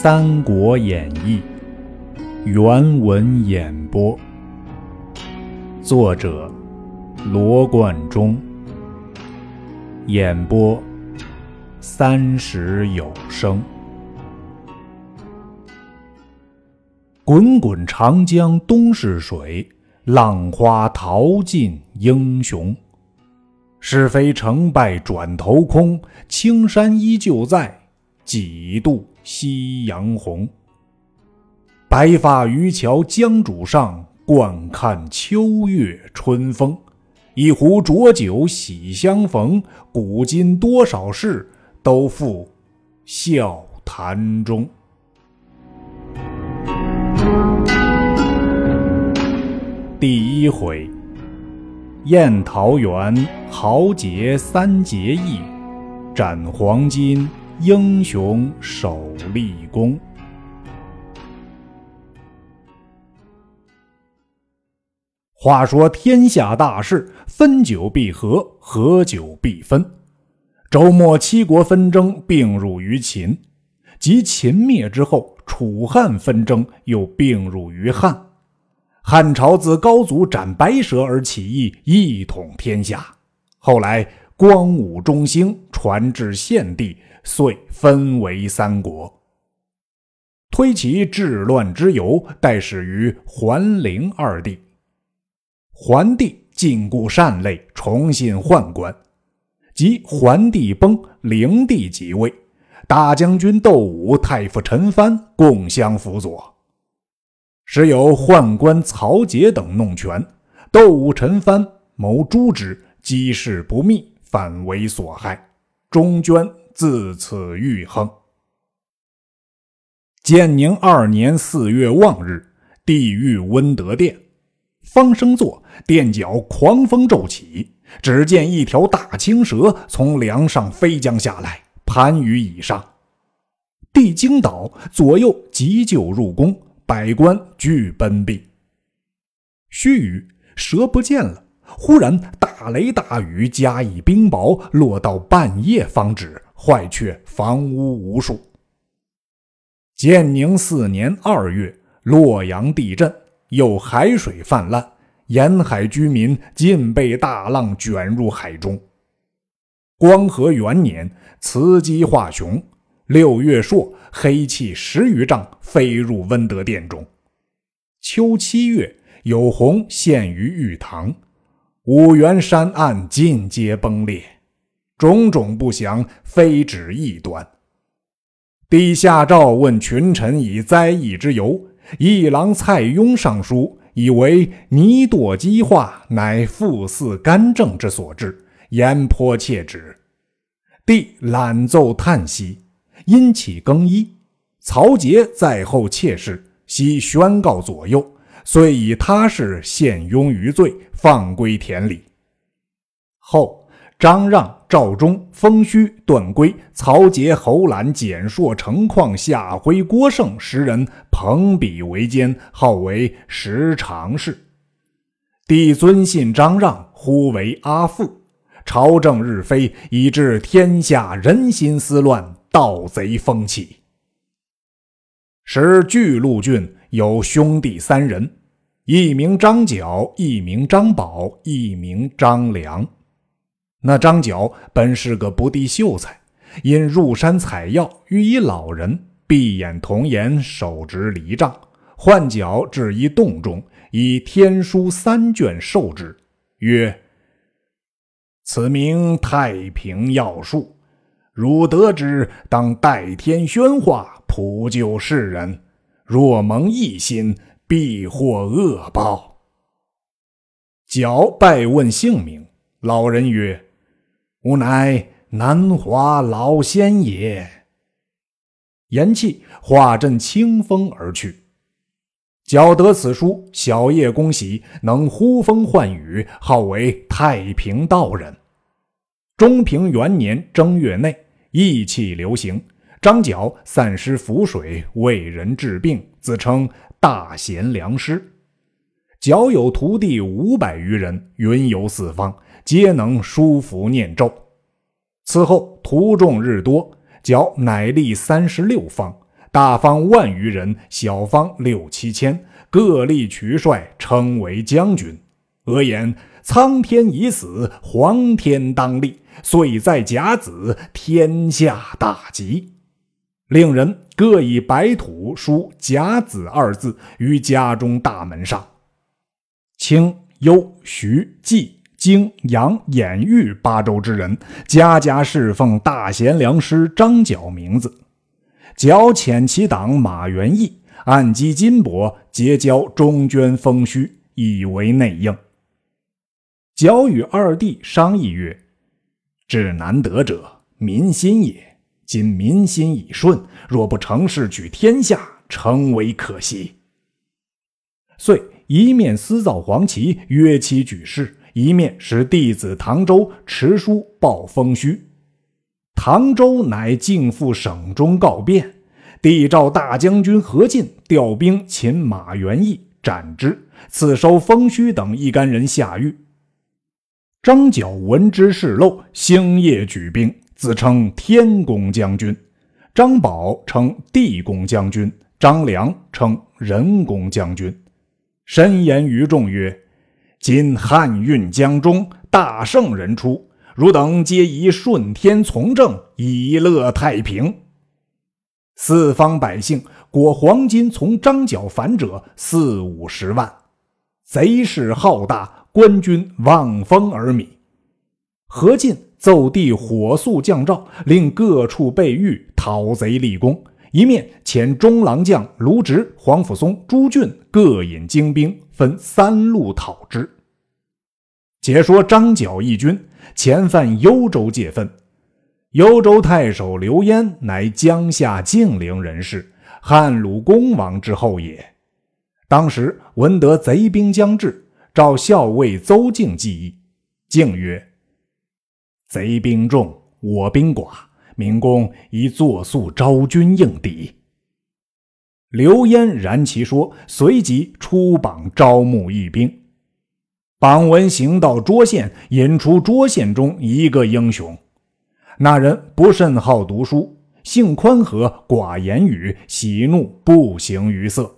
三国演义》原文演播，作者罗贯中，演播三十有声。滚滚长江东逝水，浪花淘尽英雄。是非成败转头空，青山依旧在。几度夕阳红，白发渔樵江渚上，惯看秋月春风。一壶浊酒喜相逢，古今多少事，都付笑谈中。第一回，宴桃园，豪杰三结义，斩黄金。英雄守立功。话说天下大事，分久必合，合久必分。周末七国纷争并入于秦，及秦灭之后，楚汉纷争又并入于汉。汉朝自高祖斩白蛇而起义，一统天下。后来光武中兴，传至献帝。遂分为三国。推其治乱之由，待始于桓灵二帝。桓帝禁锢善类，重信宦官。即桓帝崩，灵帝即位，大将军窦武、太傅陈蕃共相辅佐。时有宦官曹节等弄权，窦武、陈蕃谋诛之，机事不密，反为所害，中娟。自此愈亨。建宁二年四月望日，帝遇温德殿，方升座，殿角狂风骤起，只见一条大青蛇从梁上飞将下来，盘于椅上。帝惊倒，左右急救入宫，百官俱奔避。须臾，蛇不见了。忽然大雷大雨，加以冰雹，落到半夜方止。坏却房屋无数。建宁四年二月，洛阳地震，又海水泛滥，沿海居民尽被大浪卷入海中。光和元年，雌鸡化雄，六月朔，黑气十余丈飞入温德殿中。秋七月，有鸿现于玉堂，五原山岸尽皆崩裂。种种不祥，非止一端。帝下诏问群臣以灾异之由，议郎蔡邕上书，以为泥堕积化，乃腹似干政之所致，言颇切止。帝览奏叹息，因起更衣。曹节在后妾室，悉宣告左右，遂以他事陷庸于罪，放归田里。后。张让、赵忠、封谞、段珪、曹节、侯览、简硕、程况、夏辉、郭盛十人朋比为奸，号为十常侍。帝尊信张让，呼为阿父。朝政日非，以致天下人心思乱，盗贼风起。时巨鹿郡有兄弟三人，一名张角，一名张宝，一名张良。那张角本是个不第秀才，因入山采药，遇一老人，闭眼童颜，手执藜杖，换脚至一洞中，以天书三卷授之，曰：“此名太平要术，汝得之，当代天宣化，普救世人。若蒙异心，必获恶报。”角拜问姓名，老人曰。吾乃南华老仙也。言讫，化阵清风而去。角得此书，小夜恭喜，能呼风唤雨，号为太平道人。中平元年正月内，意气流行，张角散失符水，为人治病，自称大贤良师。角有徒弟五百余人，云游四方。皆能书符念咒。此后徒众日多，角乃立三十六方，大方万余人，小方六七千，各立渠帅，称为将军。俄言：苍天已死，黄天当立，岁在甲子，天下大吉。令人各以白土书“甲子”二字于家中大门上。清、幽、徐、冀、荆、扬、兖、豫八州之人，家家侍奉大贤良师张角名字。角遣其党马元义，暗击金帛，结交中捐封胥，以为内应。角与二弟商议曰：“至难得者，民心也。今民心已顺，若不成事取天下，诚为可惜。”遂一面私造黄旗，约其举事；一面使弟子唐周持书报封胥。唐周乃进赴省中告变。帝召大将军何进调兵擒马元义，斩之，赐收封虚等一干人下狱。张角闻之事漏，星夜举兵，自称天公将军；张宝称地公将军，张良称人公将军。深言于众曰：“今汉运江中，大圣人出，汝等皆宜顺天从政，以乐太平。”四方百姓裹黄金从张角反者四五十万，贼势浩大，官军望风而靡。何进奏帝火速降诏，令各处备御，讨贼立功。一面遣中郎将卢植、黄甫松、朱俊各引精兵，分三路讨之。解说张角义军前犯幽州界分。幽州太守刘焉乃江夏敬陵人士，汉鲁公王之后也。当时闻得贼兵将至，召校尉邹敬计议。敬曰：“贼兵众，我兵寡，明公宜作速招军应敌。”刘焉然其说，随即出榜招募义兵。榜文行到涿县，引出涿县中一个英雄。那人不甚好读书，性宽和，寡言语，喜怒不形于色，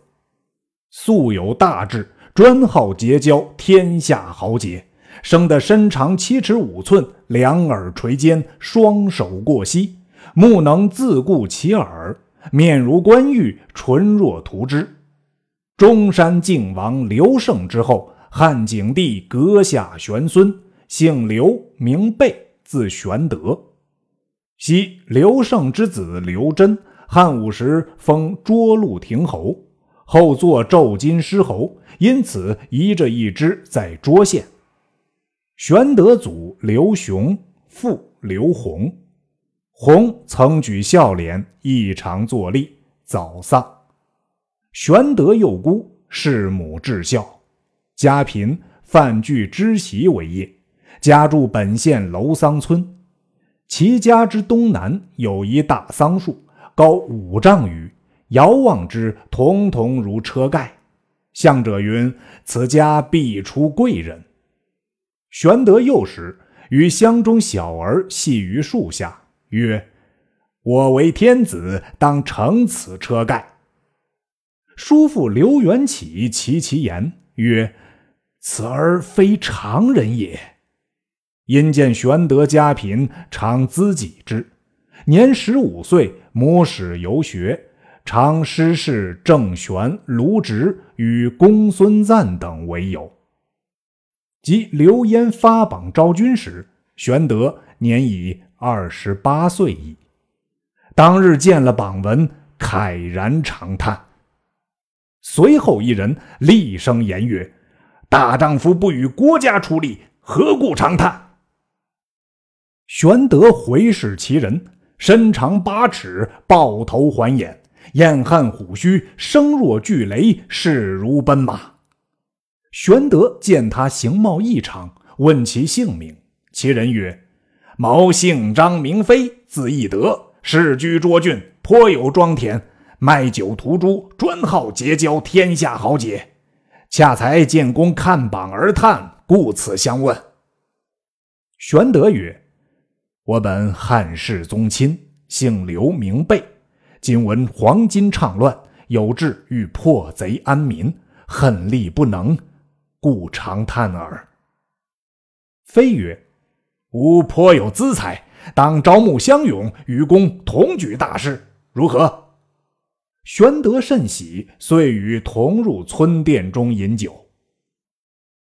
素有大志，专好结交天下豪杰。生得身长七尺五寸，两耳垂肩，双手过膝，目能自顾其耳，面如冠玉，唇若涂脂。中山靖王刘胜之后，汉景帝阁下玄孙，姓刘，名备，字玄德。昔刘胜之子刘真，汉武时封涿鹿亭侯，后作骤金狮侯，因此移着一支在涿县。玄德祖刘雄，父刘弘，弘曾举孝廉，异常作吏，早丧。玄德幼孤，弑母至孝，家贫，贩聚织席为业，家住本县楼桑村。其家之东南有一大桑树，高五丈余，遥望之，彤彤如车盖。向者云：“此家必出贵人。”玄德幼时与乡中小儿戏于树下，曰：“我为天子，当乘此车盖。”叔父刘元起其其言曰：“此儿非常人也。”因见玄德家贫，常资己之。年十五岁，母使游学，常师事郑玄、卢植与公孙瓒等为友。及刘焉发榜招军时，玄德年已二十八岁矣。当日见了榜文，慨然长叹。随后一人厉声言曰：“大丈夫不与国家出力，何故长叹？”玄德回视其人，身长八尺，豹头环眼，燕汉虎须，声若巨雷，势如奔马。玄德见他形貌异常，问其姓名。其人曰：“毛姓张，名飞，字翼德，世居涿郡，颇有庄田，卖酒屠猪，专好结交天下豪杰。恰才见公看榜而叹，故此相问。”玄德曰。我本汉室宗亲，姓刘名备，今闻黄巾倡乱，有志欲破贼安民，恨力不能，故长叹耳。”飞曰：“吾颇有资财，当招募乡勇，与公同举大事，如何？”玄德甚喜，遂与同入村店中饮酒。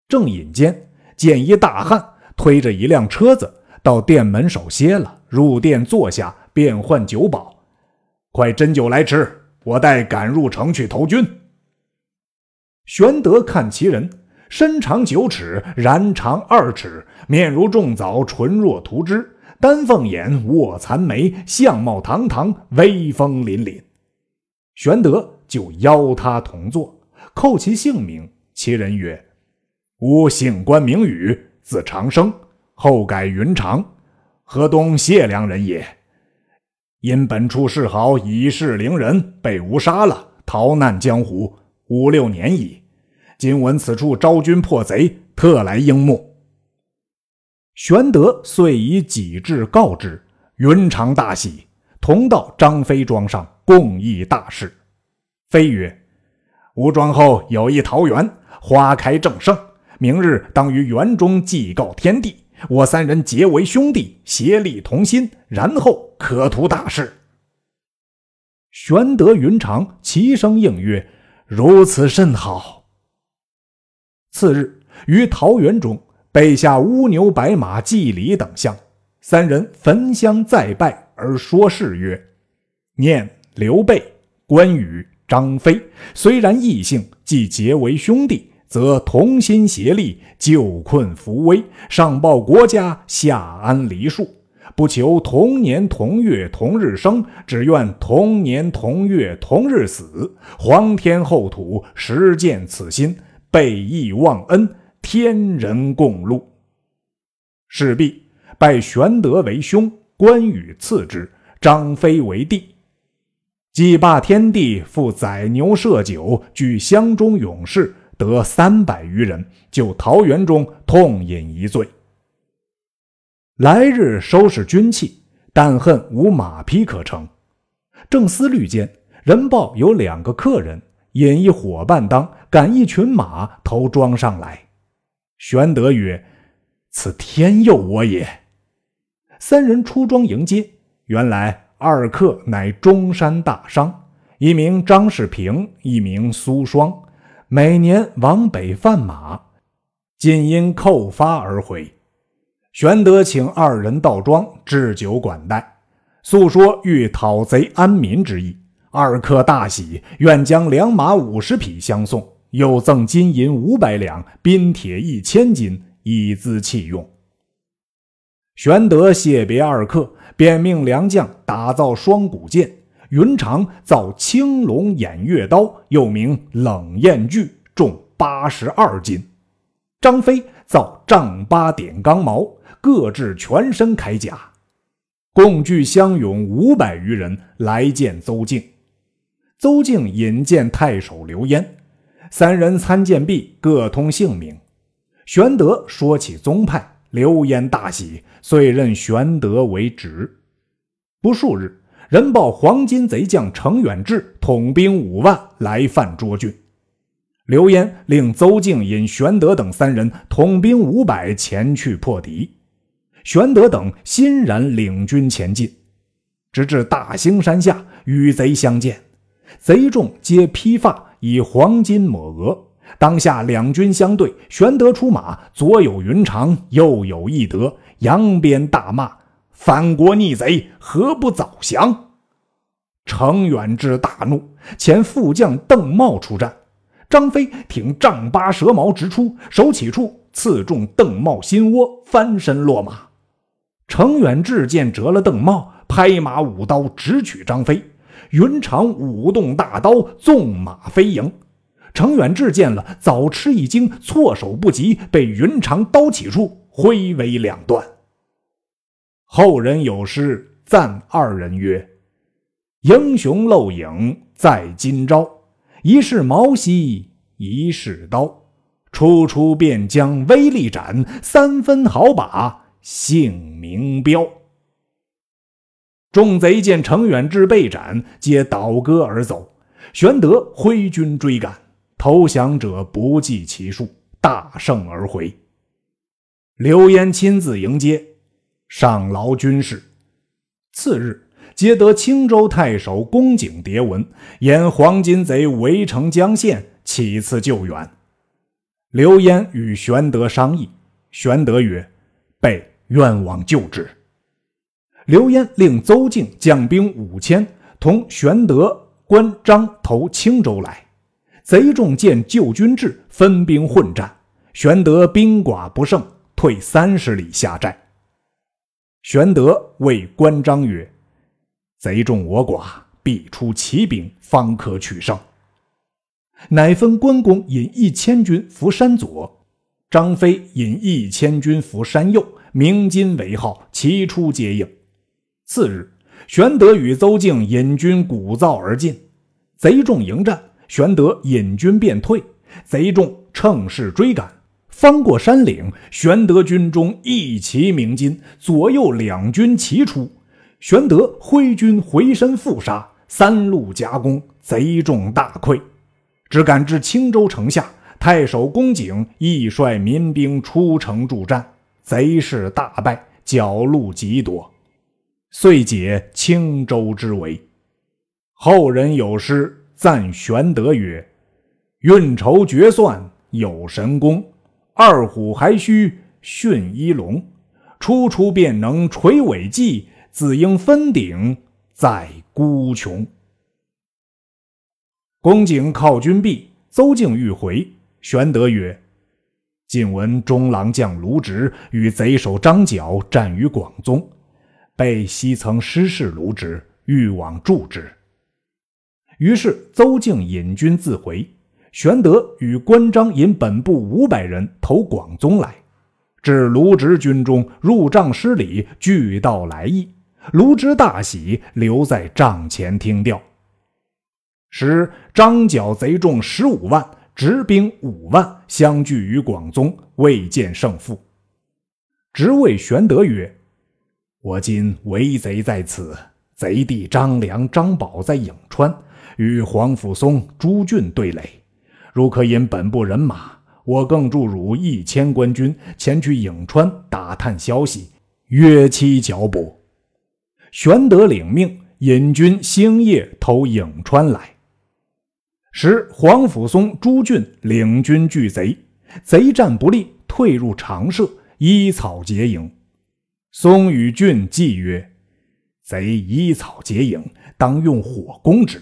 正饮间，见一大汉推着一辆车子到店门首歇了，入店坐下，便唤酒保：“快斟酒来吃，我待赶入城去投军。”玄德看其人，身长九尺，髯长二尺，面如重枣，唇若涂脂，丹凤眼，卧蚕眉，相貌堂堂，威风凛凛。玄德就邀他同坐，叩其姓名。其人曰：“吾姓关，名羽，字长生，后改云长，河东解良人也。因本处世豪以势凌人，被吾杀了，逃难江湖五六年矣。今闻此处招军破贼，特来应募。”玄德遂以己志告之，云长大喜，同到张飞庄上。共议大事。飞曰：“吾庄后有一桃园，花开正盛，明日当于园中祭告天地。我三人结为兄弟，协力同心，然后可图大事。”玄德、云长齐声应曰：“如此甚好。”次日，于桃园中备下乌牛白马、祭礼等项，三人焚香再拜，而说誓曰：“念。”刘备、关羽、张飞虽然异姓，既结为兄弟，则同心协力，救困扶危，上报国家，下安黎庶。不求同年同月同日生，只愿同年同月同日死。皇天厚土，实践此心，备义忘恩，天人共戮。势必拜玄德为兄，关羽次之，张飞为弟。祭罢天地，复宰牛设酒，聚乡中勇士得三百余人，就桃园中痛饮一醉。来日收拾军器，但恨无马匹可乘。正思虑间，人报有两个客人引一伙伴当赶一群马投庄上来。玄德曰：“此天佑我也。”三人出庄迎接，原来。二客乃中山大商，一名张世平，一名苏双，每年往北贩马，今因扣发而回。玄德请二人到庄置酒管待，诉说欲讨贼安民之意。二客大喜，愿将良马五十匹相送，又赠金银五百两，兵铁一千斤，以资器用。玄德谢别二客。便命良将打造双股剑，云长造青龙偃月刀，又名冷艳锯，重八十二斤。张飞造丈八点钢矛，各制全身铠甲，共聚乡勇五百余人来见邹靖。邹靖引荐太守刘焉，三人参见毕，各通姓名。玄德说起宗派。刘焉大喜，遂任玄德为职。不数日，人报黄巾贼将程远志统兵五万来犯涿郡。刘焉令邹靖引玄德等三人统兵五百前去破敌。玄德等欣然领军前进，直至大兴山下与贼相见。贼众皆披发，以黄金抹额。当下两军相对，玄德出马，左有云长，右有翼德，扬鞭大骂：“反国逆贼，何不早降？”程远志大怒，前副将邓茂出战。张飞挺丈八蛇矛直出，手起处刺中邓茂心窝，翻身落马。程远志见折了邓茂，拍马舞刀直取张飞。云长舞动大刀，纵马飞迎。程远志见了，早吃一惊，措手不及，被云长刀起处挥为两段。后人有诗赞二人曰：“英雄漏影在今朝，一是矛兮一是刀，初出便将威力展，三分好把姓名标。”众贼见程远志被斩，皆倒戈而走。玄德挥军追赶，投降者不计其数，大胜而回。刘焉亲自迎接，上劳军士。次日，接得青州太守公瑾牒文，言黄巾贼围城江县，起次救援。刘焉与玄德商议，玄德曰：“备愿往救之。”刘焉令邹靖将兵五千，同玄德、关张投青州来。贼众见救军至，分兵混战。玄德兵寡不胜，退三十里下寨。玄德谓关张曰：“贼众我寡，必出奇兵，方可取胜。”乃分关公引一千军伏山左，张飞引一千军伏山右，鸣金为号，齐出接应。次日，玄德与邹靖引军鼓噪而进，贼众迎战，玄德引军便退，贼众乘势追赶，翻过山岭，玄德军中一齐鸣金，左右两军齐出，玄德挥军回身复杀，三路夹攻，贼众大溃，只赶至青州城下，太守公瑾亦率民兵出城助战，贼势大败，剿戮极多。遂解青州之围。后人有诗赞玄德曰：“运筹决算有神功，二虎还须驯一龙。初出便能垂尾计，自应分鼎在孤穷。”公瑾靠军壁，邹靖欲回。玄德曰：“近闻中郎将卢植与贼首张角战于广宗。”被西曾失事卢植，欲往助之。于是邹靖引军自回，玄德与关张引本部五百人投广宗来。至卢植军中，入帐施礼，俱道来意。卢植大喜，留在帐前听调。时张角贼众十五万，执兵五万，相聚于广宗，未见胜负。直谓玄德曰。我今为贼在此，贼弟张良、张宝在颍川，与黄甫松、朱俊对垒。如可引本部人马，我更助汝一千官军前去颍川打探消息，约期剿捕。玄德领命，引军星夜投颍川来。时黄甫松、朱俊领军拒贼，贼战不利，退入长社，依草结营。松与俊计曰：“贼依草结营，当用火攻之。”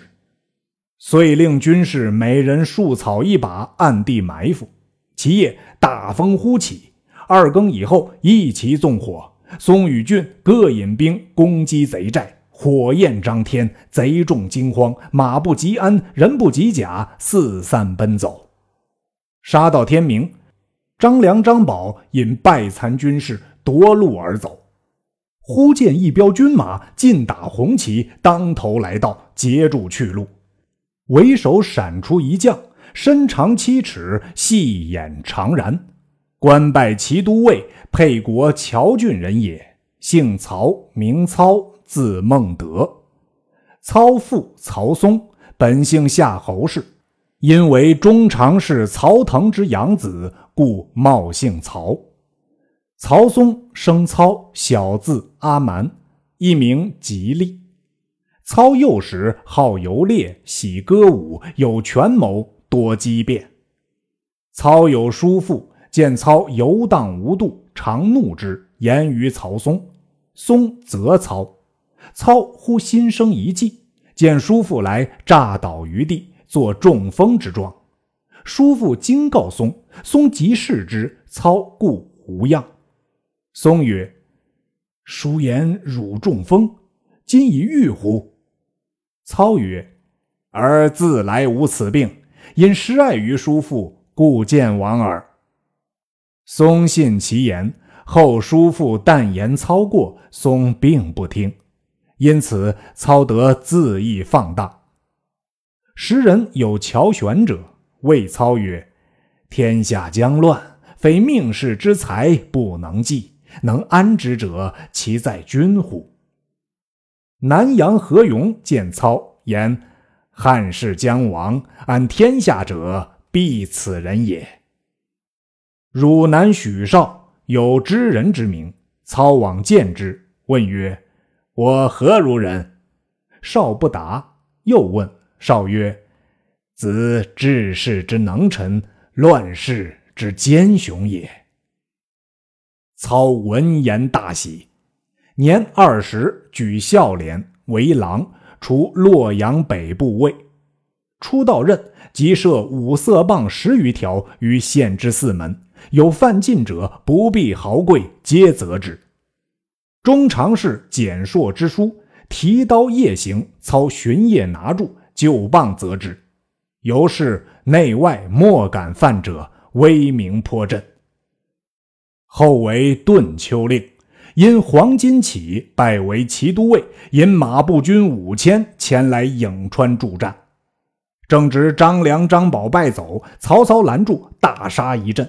遂令军士每人束草一把，暗地埋伏。其夜大风忽起，二更以后一齐纵火。松与俊各引兵攻击贼寨，火焰张天，贼众惊慌，马不及鞍，人不及甲，四散奔走。杀到天明，张良、张宝引败残军士夺路而走。忽见一彪军马尽打红旗，当头来到，截住去路。为首闪出一将，身长七尺，细眼长髯，官拜骑都尉，沛国谯郡人也。姓曹，名操，字孟德。操父曹嵩，本姓夏侯氏，因为中常侍曹腾之养子，故冒姓曹。曹嵩生操，小字阿瞒，一名吉利。操幼时好游猎，喜歌舞，有权谋，多机变。操有叔父，见操游荡无度，常怒之，言于曹嵩。嵩责操。操忽心生一计，见叔父来，诈倒于地，作中风之状。叔父惊告嵩，嵩即视之，操故无恙。松曰：“叔言汝中风，今已愈乎？”操曰：“儿自来无此病，因失爱于叔父，故见亡耳。”松信其言。后叔父但言操过，松并不听，因此操得恣意放荡。时人有乔玄者，谓操曰：“天下将乱，非命世之才不能济。”能安之者，其在君乎？南阳何勇见操言：“汉室将亡，安天下者必此人也。”汝南许绍有知人之名，操往见之，问曰：“我何如人？”少不答，又问少曰：“子治世之能臣，乱世之奸雄也。”操闻言大喜，年二十，举孝廉为郎，除洛阳北部尉。初到任，即设五色棒十余条于县之四门，有犯禁者，不必豪贵，皆责之。中常侍简硕之书，提刀夜行，操巡夜拿住，就棒责之。由是内外莫敢犯者，威名颇振。后为顿丘令，因黄巾起，拜为骑都尉，引马步军五千前来颍川助战。正值张良、张宝败走，曹操拦住，大杀一阵，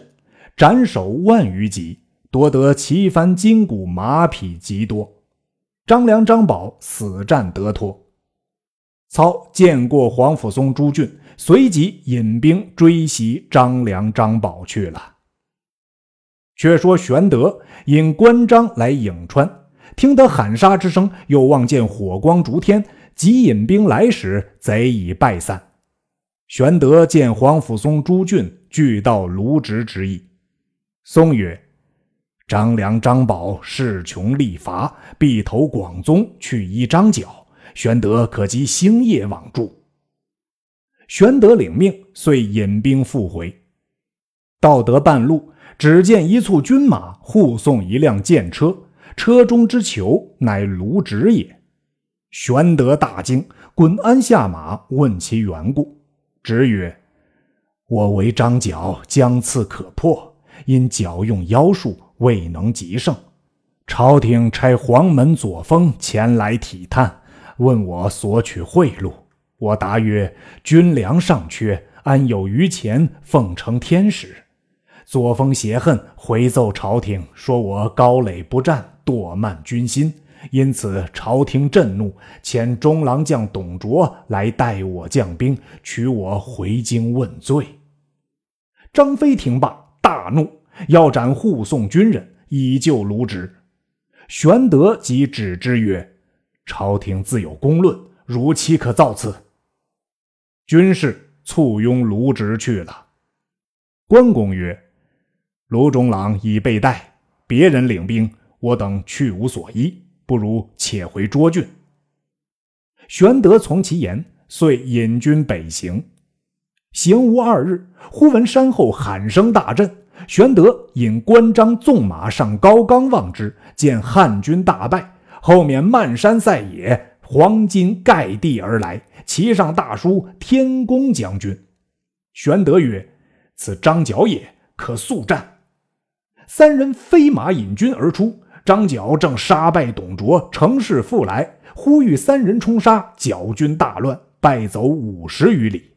斩首万余级，夺得旗幡、金鼓、马匹极多。张良、张宝死战得脱。操见过黄甫松、朱俊，随即引兵追袭张良、张宝去了。却说玄德引关张来颍川，听得喊杀之声，又望见火光烛天，即引兵来时，贼已败散。玄德见黄甫松、朱俊俱到卢植之意。松曰：“张良、张宝势穷力乏，必投广宗去依张角。玄德可及星夜往助。”玄德领命，遂引兵复回。到得半路。只见一簇军马护送一辆箭车，车中之囚乃卢植也。玄德大惊，滚鞍下马，问其缘故。植曰：“我为张角将刺可破，因角用妖术，未能及胜。朝廷差黄门左峰前来体探，问我索取贿赂。我答曰：军粮尚缺，安有余钱奉承天使？”左峰邪恨，回奏朝廷，说我高垒不战，惰慢军心，因此朝廷震怒，遣中郎将董卓来带我将兵，取我回京问罪。张飞听罢，大怒，要斩护送军人，以救卢植。玄德即止之曰：“朝廷自有公论，如岂可造次？”军士簇拥卢植去了。关公曰。卢中郎已被带，别人领兵，我等去无所依，不如且回涿郡。玄德从其言，遂引军北行。行无二日，忽闻山后喊声大震。玄德引关张纵马上高冈望之，见汉军大败，后面漫山塞野，黄金盖地而来，骑上大书“天公将军”。玄德曰：“此张角也，可速战。”三人飞马引军而出，张角正杀败董卓，乘势复来，呼吁三人冲杀，角军大乱，败走五十余里。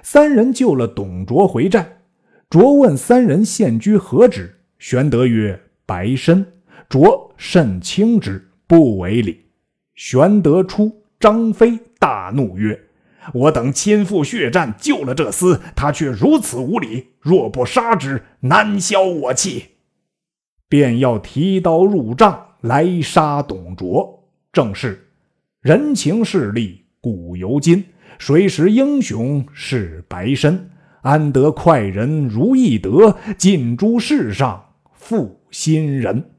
三人救了董卓回寨，卓问三人现居何职，玄德曰：“白身。”卓甚轻之，不为礼。玄德出，张飞大怒曰：我等亲赴血战，救了这厮，他却如此无礼。若不杀之，难消我气。便要提刀入帐来杀董卓。正是人情势利古犹今，谁识英雄是白身？安得快人如意得，尽诸世上负心人？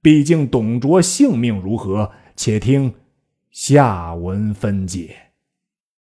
毕竟董卓性命如何？且听下文分解。